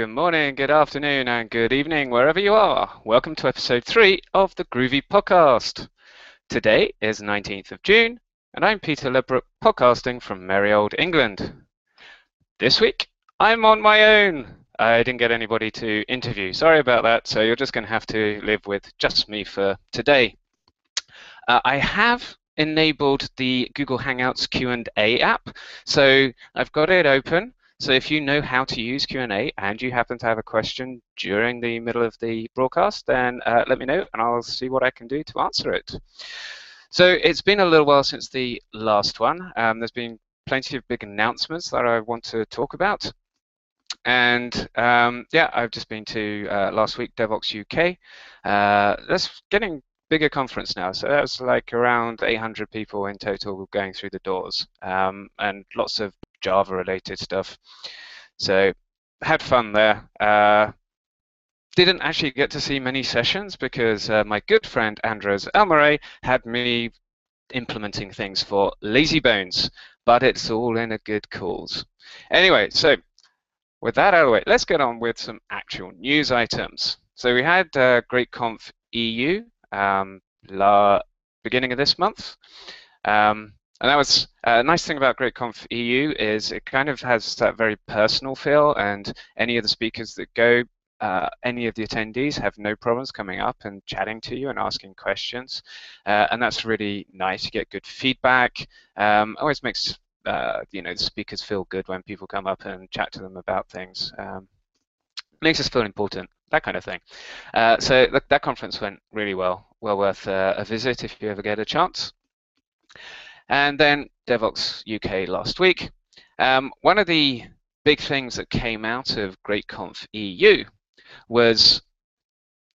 good morning, good afternoon, and good evening, wherever you are. Welcome to episode three of the Groovy Podcast. Today is 19th of June, and I'm Peter Ledbrook, podcasting from merry old England. This week, I'm on my own. I didn't get anybody to interview. Sorry about that, so you're just going to have to live with just me for today. Uh, I have enabled the Google Hangouts Q&A app, so I've got it open. So if you know how to use Q&A and you happen to have a question during the middle of the broadcast, then uh, let me know and I'll see what I can do to answer it. So it's been a little while since the last one. Um, there's been plenty of big announcements that I want to talk about. And um, yeah, I've just been to uh, last week Devoxx UK. Uh, that's getting bigger conference now. So that's like around 800 people in total going through the doors, um, and lots of Java related stuff. So had fun there. Uh, didn't actually get to see many sessions because uh, my good friend Andres Almiray had me implementing things for Lazybones, but it's all in a good cause. Anyway, so with that out of the way, let's get on with some actual news items. So we had uh, GR8Conf EU um, la beginning of this month. Um, and that was a uh, nice thing about GR8Conf EU is it kind of has that very personal feel, and any of the speakers that go, uh, any of the attendees have no problems coming up and chatting to you and asking questions, uh, and that's really nice. You get good feedback. Um, always makes uh, you know the speakers feel good when people come up and chat to them about things. Um, makes us feel important, that kind of thing. Uh, so th that conference went really well. Well worth uh, a visit if you ever get a chance. And then Devoxx UK last week. Um, one of the big things that came out of GR8Conf EU was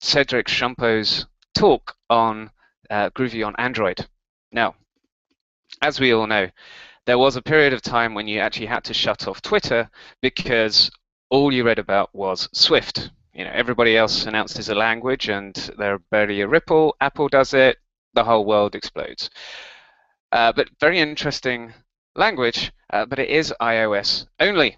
Cedric Champeau's talk on uh, Groovy on Android. Now, as we all know, there was a period of time when you actually had to shut off Twitter because all you read about was Swift. You know, everybody else announced as a language, and there barely a ripple. Apple does it, the whole world explodes. Uh, but very interesting language, uh, but it is iOS only.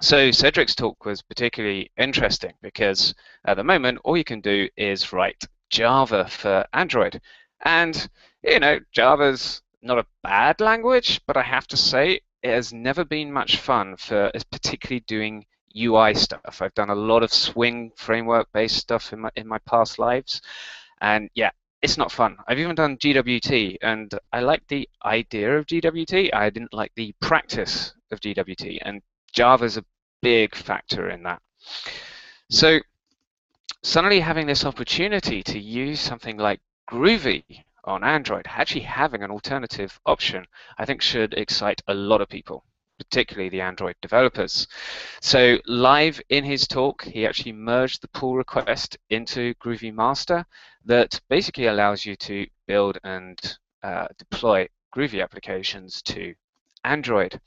So Cedric's talk was particularly interesting because at the moment all you can do is write Java for Android. And, you know, Java's not a bad language, but I have to say it has never been much fun for particularly doing UI stuff. I've done a lot of Swing framework based stuff in my in my past lives, and yeah, it's not fun. I've even done GWT, and I like the idea of GWT. I didn't like the practice of GWT, and Java's a big factor in that. So suddenly having this opportunity to use something like Groovy on Android, actually having an alternative option, I think should excite a lot of people particularly the Android developers. So live in his talk, he actually merged the pull request into Groovy Master that basically allows you to build and uh, deploy Groovy applications to Android.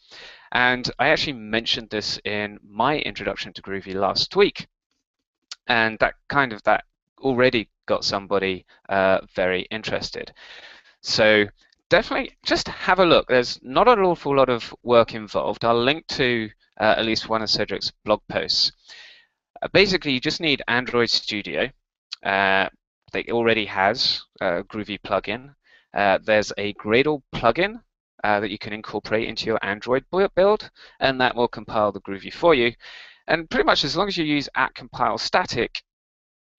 And I actually mentioned this in my introduction to Groovy last week. And that kind of that already got somebody uh, very interested. So definitely just have a look. There's not an awful lot of work involved. I'll link to uh, at least one of Cedric's blog posts. Uh, basically, you just need Android Studio. Uh, that already has a Groovy plugin. Uh, there's a Gradle plugin uh, that you can incorporate into your Android build, and that will compile the Groovy for you. And pretty much as long as you use at compile static,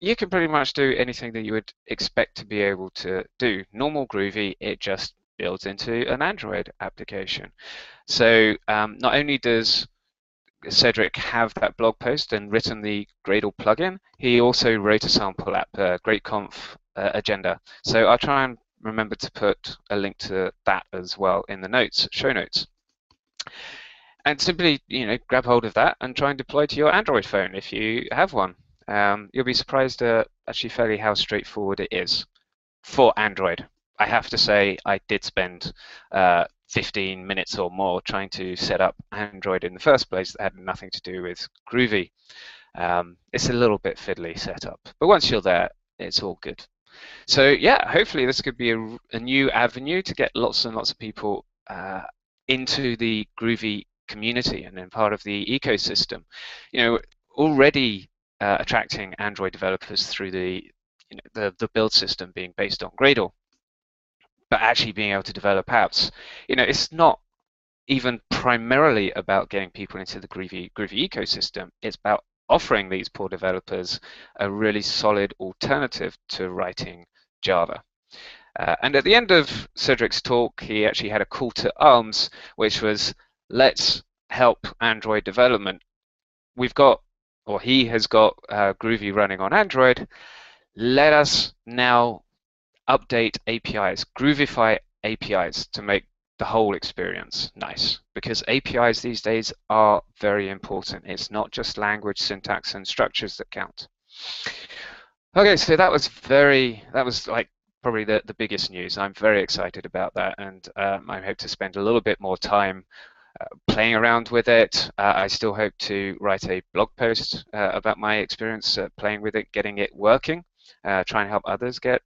you can pretty much do anything that you would expect to be able to do. Normal Groovy, it just builds into an Android application. So um, not only does Cedric have that blog post and written the Gradle plugin, he also wrote a sample app, uh, GR8Conf uh, agenda. So I'll try and remember to put a link to that as well in the notes, show notes. And simply, you know, grab hold of that and try and deploy to your Android phone if you have one. Um, you'll be surprised at actually fairly how straightforward it is for Android. I have to say I did spend uh, 15 minutes or more trying to set up Android in the first place that had nothing to do with Groovy. Um, it's a little bit fiddly setup, but once you're there, it's all good. So yeah, hopefully this could be a, a new avenue to get lots and lots of people uh, into the Groovy community and then part of the ecosystem. You know, already uh, attracting Android developers through the, you know, the the build system being based on Gradle, but actually being able to develop apps. You know, it's not even primarily about getting people into the Groovy Groovy ecosystem. It's about offering these poor developers a really solid alternative to writing Java. Uh, and at the end of Cedric's talk, he actually had a call to arms, which was let's help Android development. We've got, or he has got uh, Groovy running on Android. Let us now update APIs, Groovify APIs to make the whole experience nice because APIs these days are very important. It's not just language, syntax, and structures that count. Okay, so that was very, that was like probably the, the biggest news. I'm very excited about that and um, I hope to spend a little bit more time uh, playing around with it. Uh, I still hope to write a blog post uh, about my experience uh, playing with it, getting it working, uh, try and help others get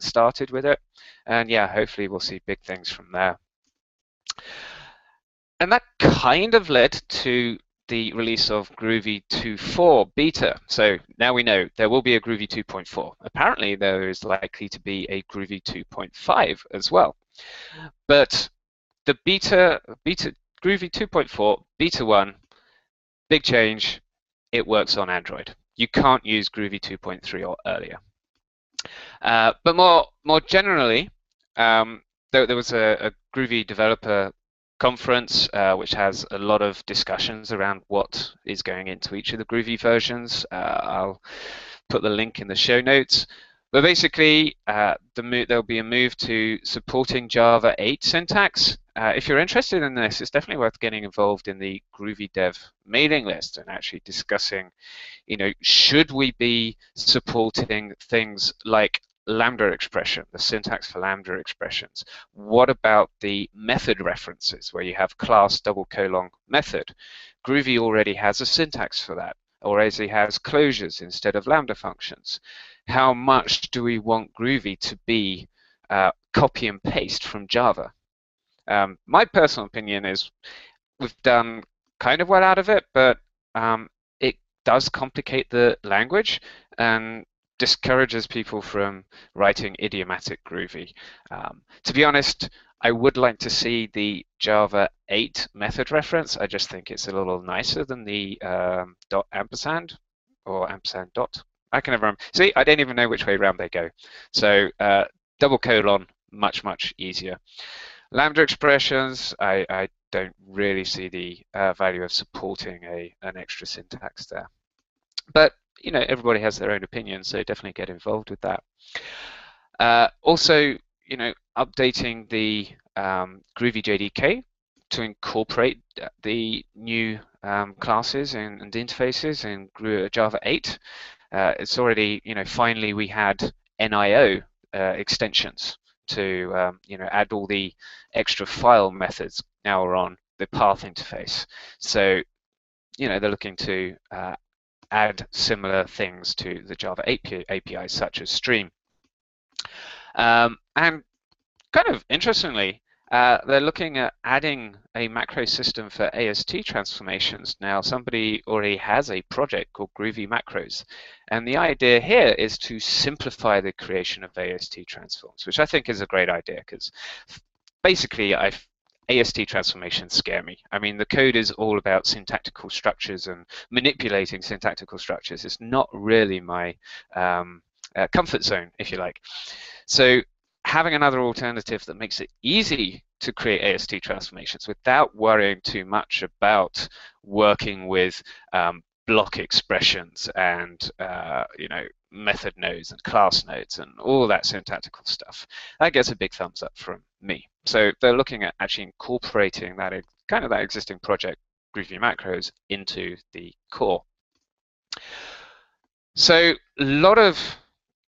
started with it. And yeah, hopefully we'll see big things from there. And that kind of led to the release of Groovy 2.4 beta. So now we know there will be a Groovy 2.4. Apparently there is likely to be a Groovy 2.5 as well. But the beta, beta Groovy 2.4, beta 1, big change, it works on Android. You can't use Groovy 2.3 or earlier. Uh, but more, more generally, um, there, there was a, a Groovy developer conference, uh, which has a lot of discussions around what is going into each of the Groovy versions. Uh, I'll put the link in the show notes. But basically, uh, the there'll be a move to supporting Java 8 syntax. Uh, if you're interested in this, it's definitely worth getting involved in the Groovy Dev mailing list and actually discussing, you know, should we be supporting things like lambda expression, the syntax for lambda expressions. What about the method references where you have class double colon method? Groovy already has a syntax for that, already has closures instead of lambda functions. How much do we want Groovy to be uh, copy and paste from Java? Um, my personal opinion is we've done kind of well out of it, but um, it does complicate the language and discourages people from writing idiomatic Groovy. Um, to be honest, I would like to see the Java 8 method reference. I just think it's a little nicer than the um, dot ampersand or ampersand dot. I can never remember. See, I don't even know which way around they go. So uh, double colon, much, much easier. Lambda expressions, I, I don't really see the uh, value of supporting a an extra syntax there. But you know, everybody has their own opinion, so definitely get involved with that. Uh, also, you know, updating the um, Groovy JDK to incorporate the new um, classes and, and, interfaces in Java 8. Uh, it's already, you know, finally we had NIO uh, extensions to, um, you know, add all the extra file methods now are on the path interface. So, you know, they're looking to uh, add similar things to the Java API, APIs such as Stream. Um, and kind of interestingly, uh, they're looking at adding a macro system for AST transformations. Now, somebody already has a project called Groovy Macros. And the idea here is to simplify the creation of AST transforms, which I think is a great idea because basically I've AST transformations scare me. I mean, the code is all about syntactical structures and manipulating syntactical structures. It's not really my um, uh, comfort zone, if you like. So having another alternative that makes it easy to create AST transformations without worrying too much about working with um, block expressions and uh, you know method nodes and class nodes and all that syntactical stuff. That gets a big thumbs up from me. So they're looking at actually incorporating that kind of that existing project Groovy macros into the core. So a lot of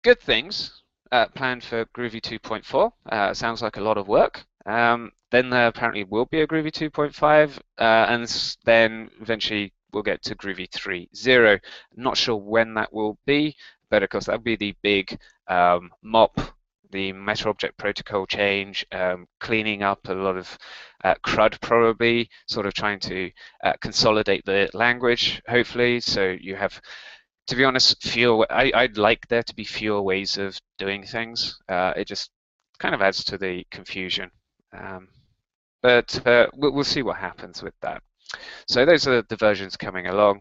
good things uh, planned for Groovy 2.4. Uh, sounds like a lot of work. Um, then there apparently will be a Groovy 2.5, uh, and then eventually we'll get to Groovy 3.0. Not sure when that will be, but of course that'll be the big um, mop the meta object protocol change, um, cleaning up a lot of Uh, CRUD probably sort of trying to uh, consolidate the language, hopefully. So you have, to be honest, fewer. I, would like there to be fewer ways of doing things. Uh, it just kind of adds to the confusion. Um, but uh, we'll, we'll see what happens with that. So those are the versions coming along.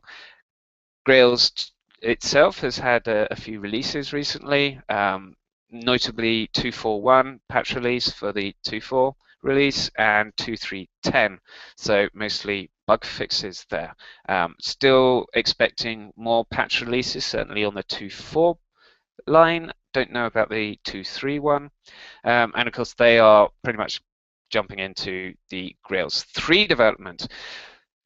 Grails itself has had a, a few releases recently, um, notably 241 patch release for the 2.4 release and 2.3.10, so mostly bug fixes there. Um, still expecting more patch releases, certainly on the 2.4 line. Don't know about the 2.3 one. Um, and of course, they are pretty much jumping into the Grails 3 development.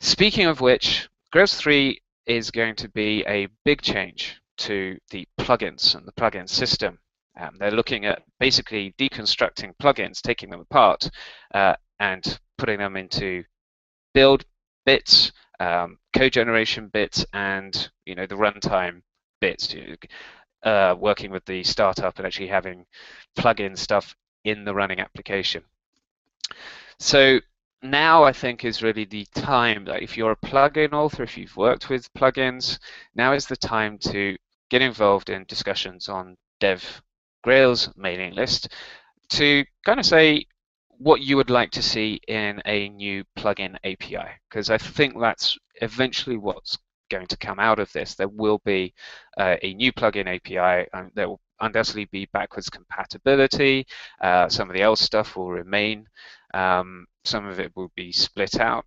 Speaking of which, Grails 3 is going to be a big change to the plugins and the plugin system. Um, they're looking at basically deconstructing plugins, taking them apart, uh, and putting them into build bits, um, code generation bits, and you know the runtime bits. Uh, working with the startup and actually having plugin stuff in the running application. So now I think is really the time that if you're a plugin author, if you've worked with plugins, now is the time to get involved in discussions on Dev Grails mailing list to kind of say what you would like to see in a new plugin API, because I think that's eventually what's going to come out of this. There will be uh, a new plugin API, and there will undoubtedly be backwards compatibility. Uh, some of the old stuff will remain. Um, some of it will be split out.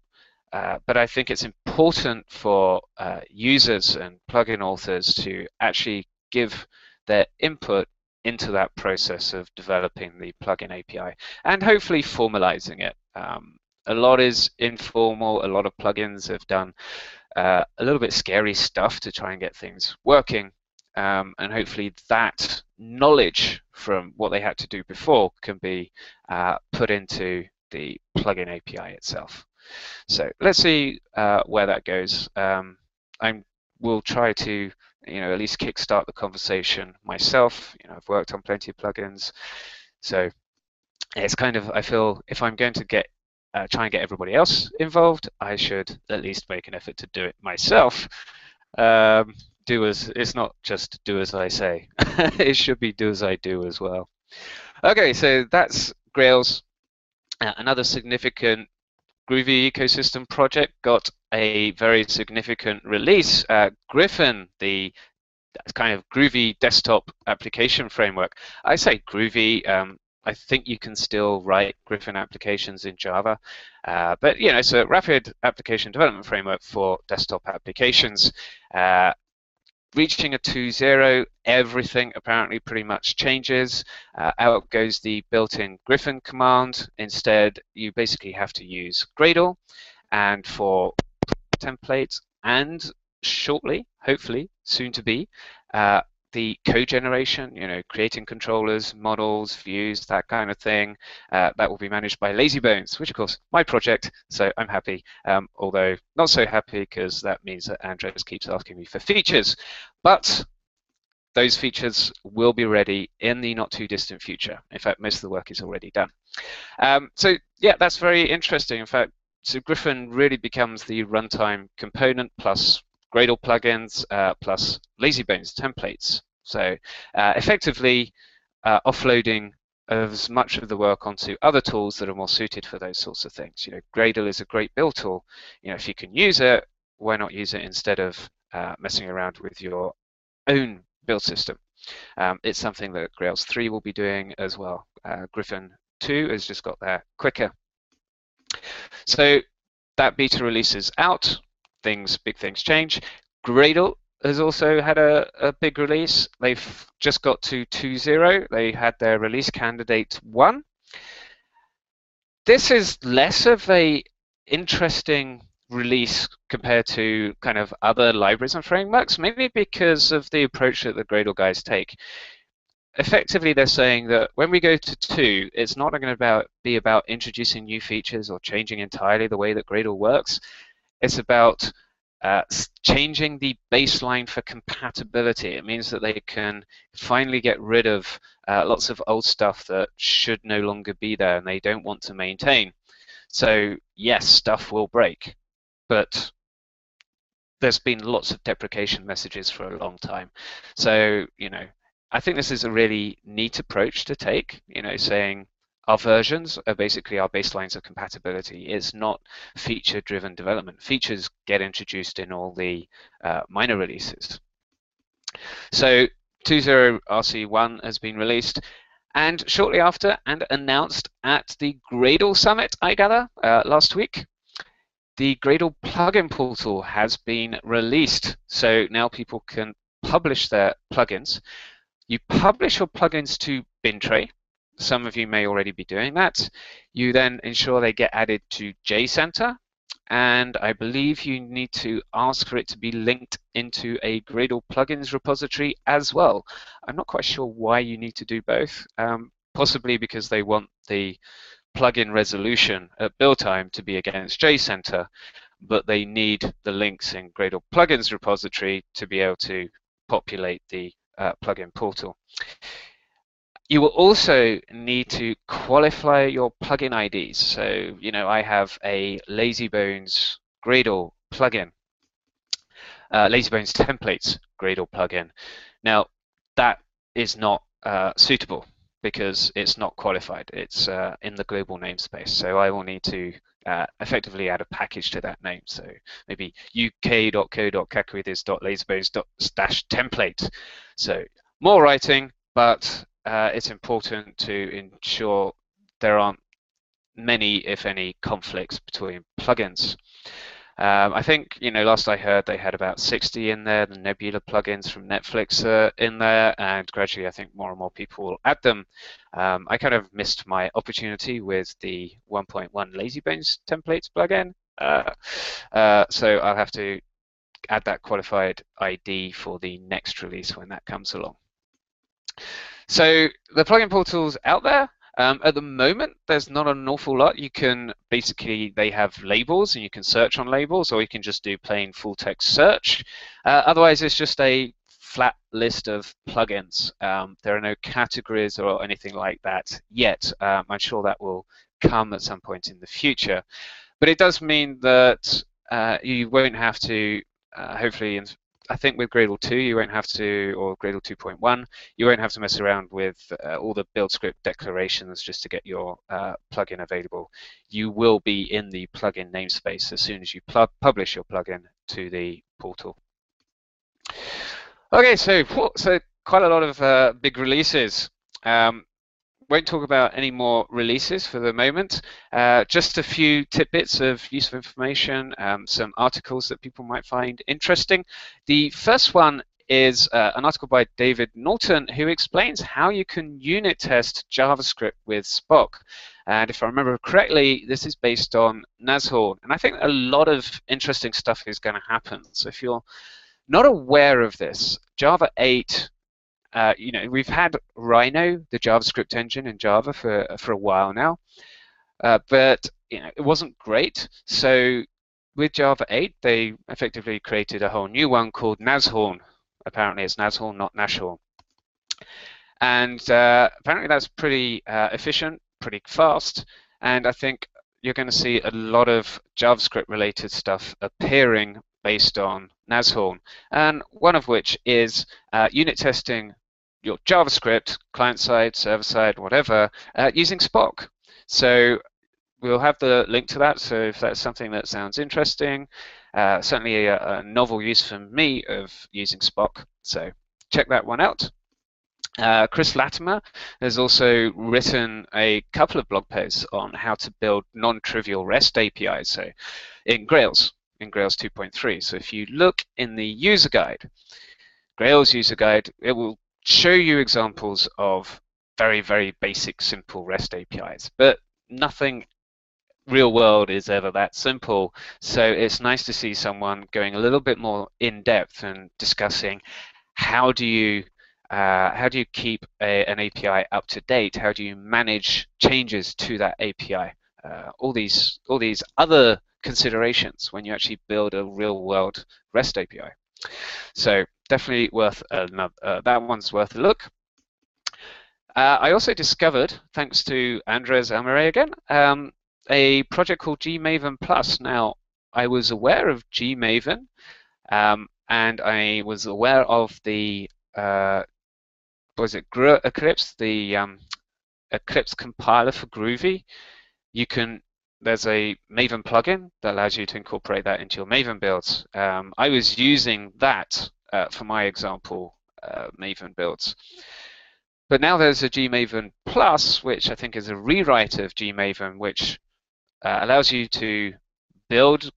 Uh, but I think it's important for uh, users and plugin authors to actually give their input into that process of developing the plugin API and hopefully formalizing it. Um, a lot is informal. A lot of plugins have done uh, a little bit scary stuff to try and get things working. Um, and hopefully that knowledge from what they had to do before can be uh, put into the plugin API itself. So let's see uh, where that goes. Um, I will try to, you know, at least kickstart the conversation myself. You know, I've worked on plenty of plugins, so it's kind of I feel if I'm going to get uh, try and get everybody else involved, I should at least make an effort to do it myself. Um, do as it's not just do as I say; it should be do as I do as well. Okay, so that's Grails uh, another significant Groovy ecosystem project got a very significant release. Uh, Griffon, the kind of Groovy desktop application framework. I say Groovy. Um, I think you can still write Griffon applications in Java, uh, but you know it's a rapid application development framework for desktop applications. Uh, reaching a 2.0, everything apparently pretty much changes. Uh, out goes the built-in Griffon command. Instead, you basically have to use Gradle. And for templates and shortly, hopefully, soon to be, uh, the code generation, you know, creating controllers, models, views, that kind of thing, uh, that will be managed by Lazybones, which of course my project, so I'm happy, um, although not so happy because that means that Andres keeps asking me for features. But those features will be ready in the not too distant future. In fact, most of the work is already done. Um, so yeah, that's very interesting. In fact, so Griffon really becomes the runtime component plus Gradle plugins uh, plus Lazybones templates. So uh, effectively uh, offloading as much of the work onto other tools that are more suited for those sorts of things. You know, Gradle is a great build tool. You know, if you can use it, why not use it instead of uh, messing around with your own build system? Um, it's something that Grails 3 will be doing as well. Uh, Griffon 2 has just got there quicker. So that beta release is out things, big things change. Gradle has also had a, a big release. They've just got to 2.0. They had their release candidate 1. This is less of a interesting release compared to kind of other libraries and frameworks, maybe because of the approach that the Gradle guys take. Effectively, they're saying that when we go to 2, it's not going to be about introducing new features or changing entirely the way that Gradle works. It's about uh, changing the baseline for compatibility. It means that they can finally get rid of uh, lots of old stuff that should no longer be there and they don't want to maintain. So yes, stuff will break, but there's been lots of deprecation messages for a long time. So, you know, I think this is a really neat approach to take, you know, saying our versions are basically our baselines of compatibility. It's not feature-driven development. Features get introduced in all the uh, minor releases. So 2.0 RC1 has been released, and shortly after, and announced at the Gradle Summit, I gather, uh, last week, the Gradle plugin portal has been released. So now people can publish their plugins. You publish your plugins to Bintray, some of you may already be doing that. You then ensure they get added to JCenter, and I believe you need to ask for it to be linked into a Gradle plugins repository as well. I'm not quite sure why you need to do both, um, possibly because they want the plugin resolution at build time to be against JCenter, but they need the links in Gradle plugins repository to be able to populate the uh, plugin portal. You will also need to qualify your plugin IDs. So, you know, I have a Lazybones Gradle plugin, uh, Lazybones templates Gradle plugin. Now, that is not uh, suitable because it's not qualified. It's uh, in the global namespace. So I will need to uh, effectively add a package to that name. So maybe uk.co.cacoethes.lazybones-template. So more writing, but uh, it's important to ensure there aren't many, if any, conflicts between plugins. Um, I think, you know, last I heard they had about 60 in there, the Nebula plugins from Netflix are in there, and gradually I think more and more people will add them. Um, I kind of missed my opportunity with the 1.1 Lazybones templates plugin, uh, uh, so I'll have to add that qualified ID for the next release when that comes along. So the plugin portal's out there. Um, at the moment, there's not an awful lot. You can basically, they have labels and you can search on labels or you can just do plain full text search. Uh, otherwise, it's just a flat list of plugins. Um, there are no categories or anything like that yet. Um, I'm sure that will come at some point in the future. But it does mean that uh, you won't have to, uh, hopefully, I think with Gradle 2, you won't have to, or Gradle 2.1, you won't have to mess around with uh, all the build script declarations just to get your uh, plugin available. You will be in the plugin namespace as soon as you publish your plugin to the portal. Okay, so so quite a lot of uh, big releases. Um, won't talk about any more releases for the moment. Uh, just a few tidbits of useful information, um, some articles that people might find interesting. The first one is uh, an article by David Norton who explains how you can unit test JavaScript with Spock. And if I remember correctly, this is based on Nashorn. And I think a lot of interesting stuff is going to happen. So if you're not aware of this, Java 8 uh, you know, we've had Rhino, the JavaScript engine in Java for for a while now, uh, but you know, it wasn't great. So with Java 8, they effectively created a whole new one called Nashorn. Apparently, it's Nashorn, not Nashorn. And uh, apparently, that's pretty uh, efficient, pretty fast, and I think you're going to see a lot of JavaScript-related stuff appearing based on Nashorn, and one of which is uh, unit testing your JavaScript, client side, server side, whatever, uh, using Spock. So we'll have the link to that. So if that's something that sounds interesting, uh, certainly a, a, novel use for me of using Spock. So check that one out. Uh, Chris Latimer has also written a couple of blog posts on how to build non-trivial REST APIs. So in Grails, in Grails 2.3. So if you look in the user guide, Grails user guide, it will show you examples of very, very basic, simple REST APIs, but nothing real world is ever that simple. So it's nice to see someone going a little bit more in depth and discussing how do you uh, how do you keep a, an API up to date? How do you manage changes to that API? Uh, all these all these other considerations when you actually build a real world REST API. So definitely worth another, uh, that one's worth a look. Uh, I also discovered, thanks to Andres Almiray again, um, a project called Gmaven Plus. Now, I was aware of Gmaven, um, and I was aware of the uh, was it Eclipse, the um, Eclipse compiler for Groovy. You can there's a Maven plugin that allows you to incorporate that into your Maven builds. Um, I was using that uh, for my example uh, Maven builds. But now there's a Gmaven Plus, which I think is a rewrite of Gmaven, which uh, allows you to build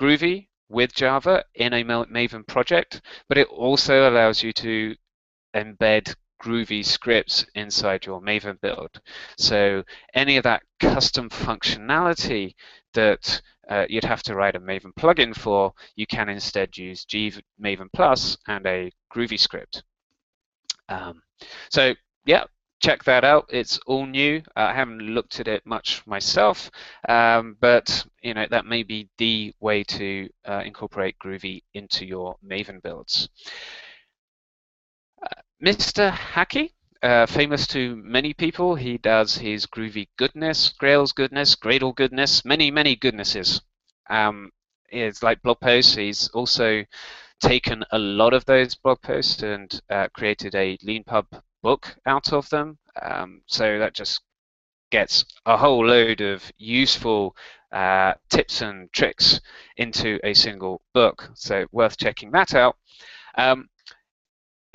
Groovy with Java in a Maven project, but it also allows you to embed Groovy scripts inside your Maven build. So any of that custom functionality that uh, you'd have to write a Maven plugin for, you can instead use G Maven Plus and a Groovy script. Um, so yeah, check that out. It's all new. Uh, I haven't looked at it much myself, um, but you know that may be the way to uh, incorporate Groovy into your Maven builds. Mr. Haki, uh, famous to many people, he does his groovy goodness, Grails goodness, Gradle goodness, many, many goodnesses. Um, it's like blog posts. He's also taken a lot of those blog posts and uh, created a LeanPub book out of them. Um, so that just gets a whole load of useful uh, tips and tricks into a single book. So worth checking that out. Um,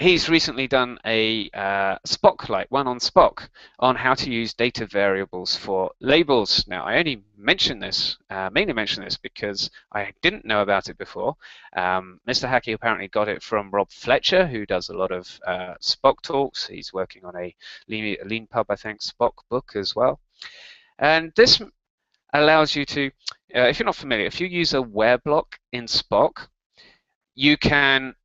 he's recently done a uh, Spock one on Spock on how to use data variables for labels. Now, I only mention this, uh, mainly mention this because I didn't know about it before. Um, Mr. Haki apparently got it from Rob Fletcher, who does a lot of uh, Spock talks. He's working on a Lean, Lean Pub, I think, Spock book as well. And this allows you to, uh, if you're not familiar, if you use a where block in Spock, you can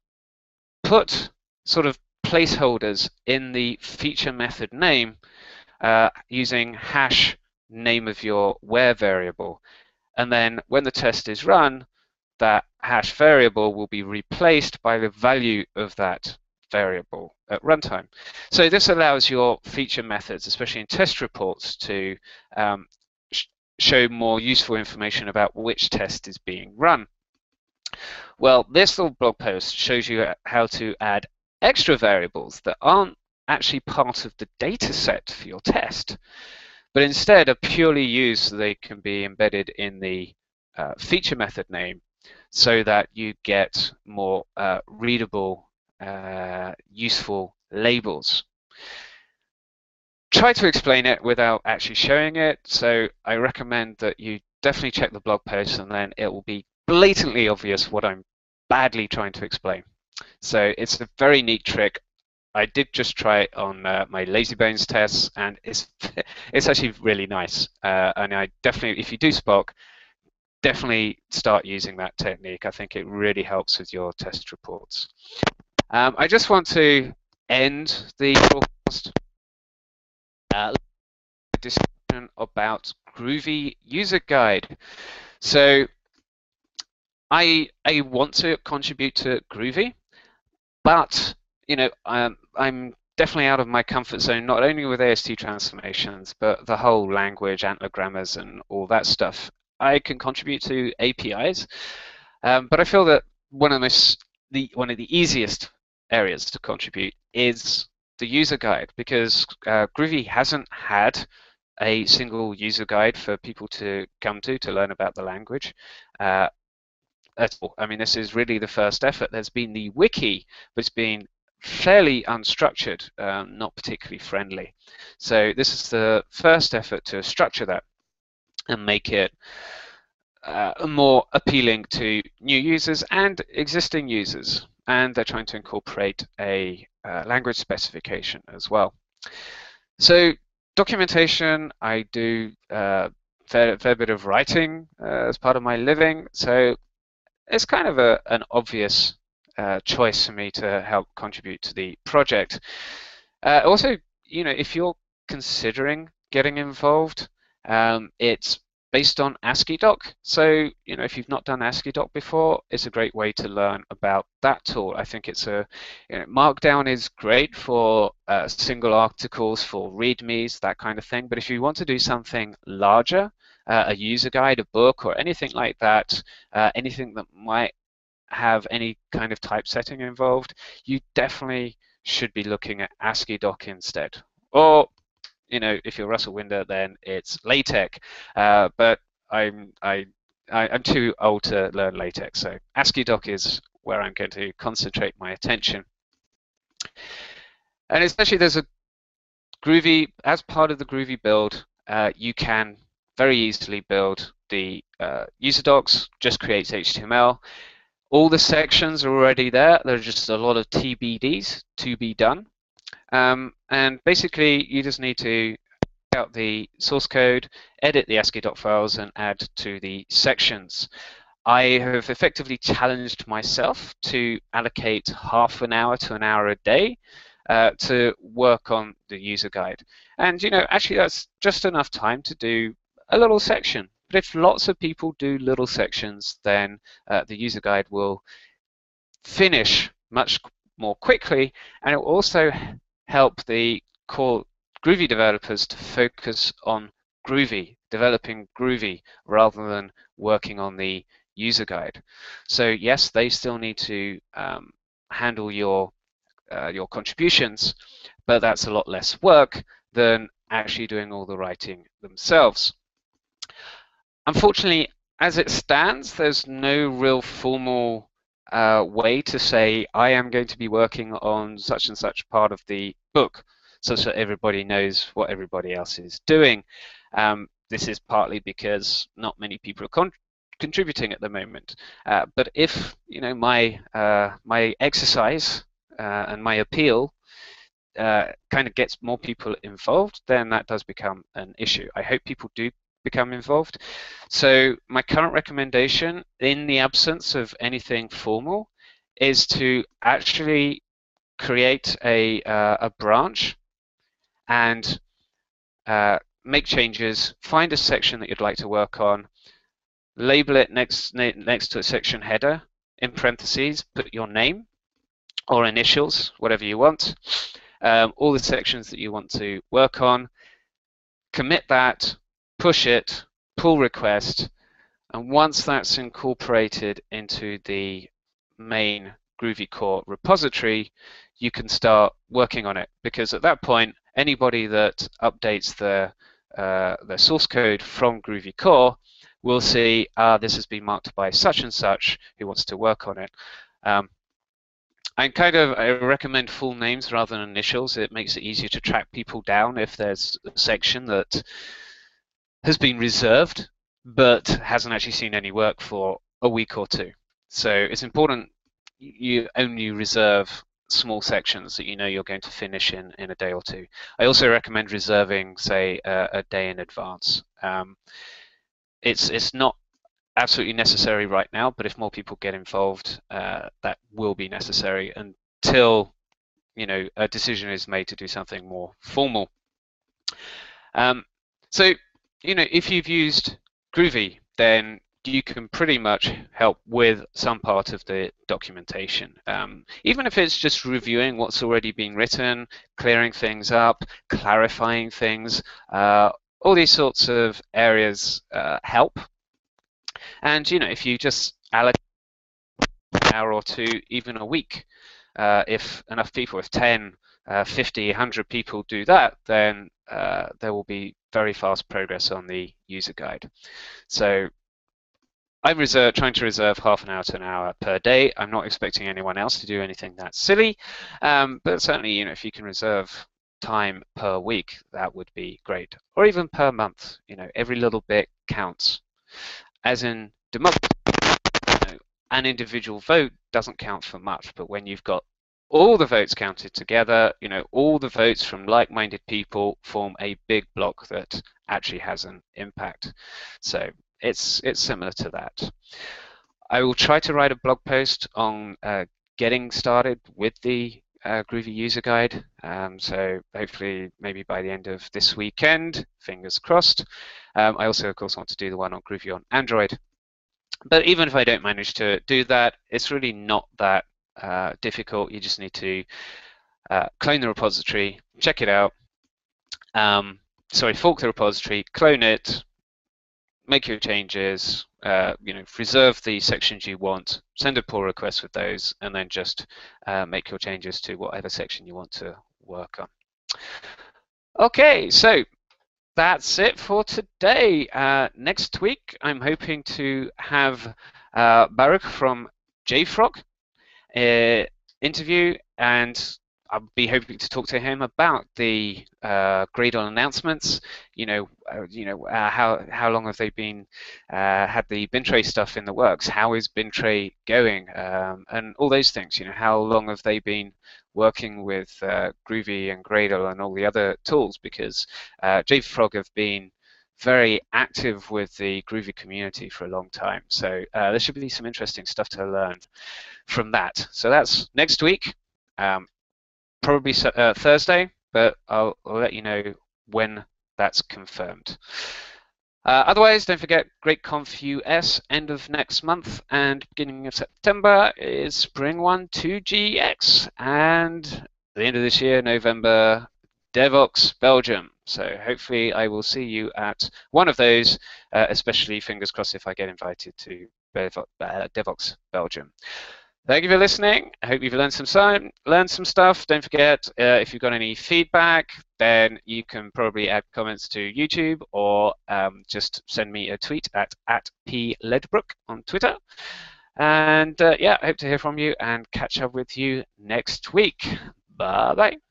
put sort of placeholders in the feature method name uh, using hash name of your where variable. And then when the test is run, that hash variable will be replaced by the value of that variable at runtime. So this allows your feature methods, especially in test reports, to um, sh show more useful information about which test is being run. Well, this little blog post shows you how to add extra variables that aren't actually part of the data set for your test, but instead are purely used so they can be embedded in the uh, feature method name so that you get more uh, readable, uh, useful labels. Try to explain it without actually showing it, so I recommend that you definitely check the blog post and then it will be blatantly obvious what I'm badly trying to explain. So it's a very neat trick. I did just try it on uh, my lazybones tests, and it's it's actually really nice. Uh, and I definitely, if you do Spock, definitely start using that technique. I think it really helps with your test reports. Um, I just want to end the broadcast uh, discussion about Groovy User Guide. So I I want to contribute to Groovy. But you know, I'm, I'm definitely out of my comfort zone, not only with AST transformations, but the whole language, ANTLR grammars, and all that stuff. I can contribute to APIs, um, but I feel that one of the most, the one of the easiest areas to contribute is the user guide because uh, Groovy hasn't had a single user guide for people to come to to learn about the language. Uh, at all. I mean, this is really the first effort. There's been the wiki, but it's been fairly unstructured, um, not particularly friendly. So this is the first effort to structure that and make it uh, more appealing to new users and existing users. And they're trying to incorporate a uh, language specification as well. So documentation, I do uh, fair, fair bit of writing uh, as part of my living. So it's kind of a, an obvious uh, choice for me to help contribute to the project. Uh, also, you know, if you're considering getting involved, um, it's based on AsciiDoc. So, you know, if you've not done AsciiDoc before, it's a great way to learn about that tool. I think it's a, you know, Markdown is great for uh, single articles, for readmes, that kind of thing. But if you want to do something larger, uh, a user guide, a book, or anything like that, uh, anything that might have any kind of typesetting involved, you definitely should be looking at ASCII doc instead. Or, you know, if you're Russell Winder, then it's LaTeX. Uh, but I'm I, I am too old to learn LaTeX, so ASCII doc is where I'm going to concentrate my attention. And especially there's a Groovy, as part of the Groovy build, uh, you can very easily build the uh, user docs, just creates HTML. All the sections are already there. There are just a lot of TBDs to be done. Um, and basically, you just need to out the source code, edit the ASCII doc files, and add to the sections. I have effectively challenged myself to allocate half an hour to an hour a day uh, to work on the user guide. And you know, actually that's just enough time to do a little section. But if lots of people do little sections, then uh, the user guide will finish much more quickly, and it will also help the core Groovy developers to focus on Groovy, developing Groovy, rather than working on the user guide. So yes, they still need to um, handle your uh, your contributions, but that's a lot less work than actually doing all the writing themselves. Unfortunately, as it stands, there's no real formal uh, way to say I am going to be working on such and such part of the book, such that everybody knows what everybody else is doing. Um, this is partly because not many people are con contributing at the moment. Uh, but if you know my uh, my exercise uh, and my appeal uh, kind of gets more people involved, then that does become an issue. I hope people do become involved. So my current recommendation, in the absence of anything formal, is to actually create a, uh, a branch and uh, make changes, find a section that you'd like to work on, label it next, next to a section header, in parentheses, put your name, or initials, whatever you want, um, all the sections that you want to work on, commit that, push it, pull request, and once that's incorporated into the main Groovy Core repository, you can start working on it because at that point, anybody that updates their, uh, their source code from Groovy Core will see, ah, this has been marked by such and such who wants to work on it. Um, I kind of I recommend full names rather than initials. It makes it easier to track people down if there's a section that has been reserved but hasn't actually seen any work for a week or two. So it's important you only reserve small sections that you know you're going to finish in, in a day or two. I also recommend reserving, say, a, a day in advance. Um, it's it's not absolutely necessary right now, but if more people get involved, uh, that will be necessary until you know a decision is made to do something more formal. Um, so you know if you've used Groovy, then you can pretty much help with some part of the documentation. Um, even if it's just reviewing what's already been written, clearing things up, clarifying things, uh, all these sorts of areas uh, help and you know, if you just allocate an hour or two, even a week, uh, if enough people, if 10, uh, 50, 100 people do that, then uh, there will be very fast progress on the user guide. So I'm reserve, trying to reserve half an hour to an hour per day. I'm not expecting anyone else to do anything that silly, um, but certainly, you know, if you can reserve time per week, that would be great. Or even per month. You know, every little bit counts as in democracy, you know, an individual vote doesn't count for much, but when you've got all the votes counted together, you know, all the votes from like-minded people form a big block that actually has an impact. So it's it's similar to that. I will try to write a blog post on uh, getting started with the uh, Groovy user guide. Um, so hopefully maybe by the end of this weekend, fingers crossed. Um, I also, of course, want to do the one on Groovy on Android. But even if I don't manage to do that, it's really not that uh, difficult. You just need to uh, clone the repository, check it out. Um, sorry, fork the repository, clone it, make your changes, uh, you know, reserve the sections you want, send a pull request with those, and then just uh, make your changes to whatever section you want to work on. Okay, so that's it for today. Uh, next week, I'm hoping to have uh, Baruch from JFrog uh, interview and I'll be hoping to talk to him about the uh, Gradle announcements. You know, uh, you know uh, how how long have they been uh, had the Bintray stuff in the works? How is Bintray going? Um, and all those things. You know, how long have they been working with uh, Groovy and Gradle and all the other tools? Because uh, JFrog have been very active with the Groovy community for a long time. So uh, there should be some interesting stuff to learn from that. So that's next week. Um, probably uh, Thursday, but I'll, I'll, let you know when that's confirmed. Uh, otherwise, don't forget GR8Conf US end of next month and beginning of September is Spring One 2GX and the end of this year, November, Devoxx Belgium. So hopefully I will see you at one of those, uh, especially fingers crossed if I get invited to Devoxx Belgium. Thank you for listening. I hope you've learned some learned some stuff. Don't forget, uh, if you've got any feedback, then you can probably add comments to YouTube or um, just send me a tweet at at p ledbrook on Twitter. And uh, yeah, I hope to hear from you and catch up with you next week. Bye bye.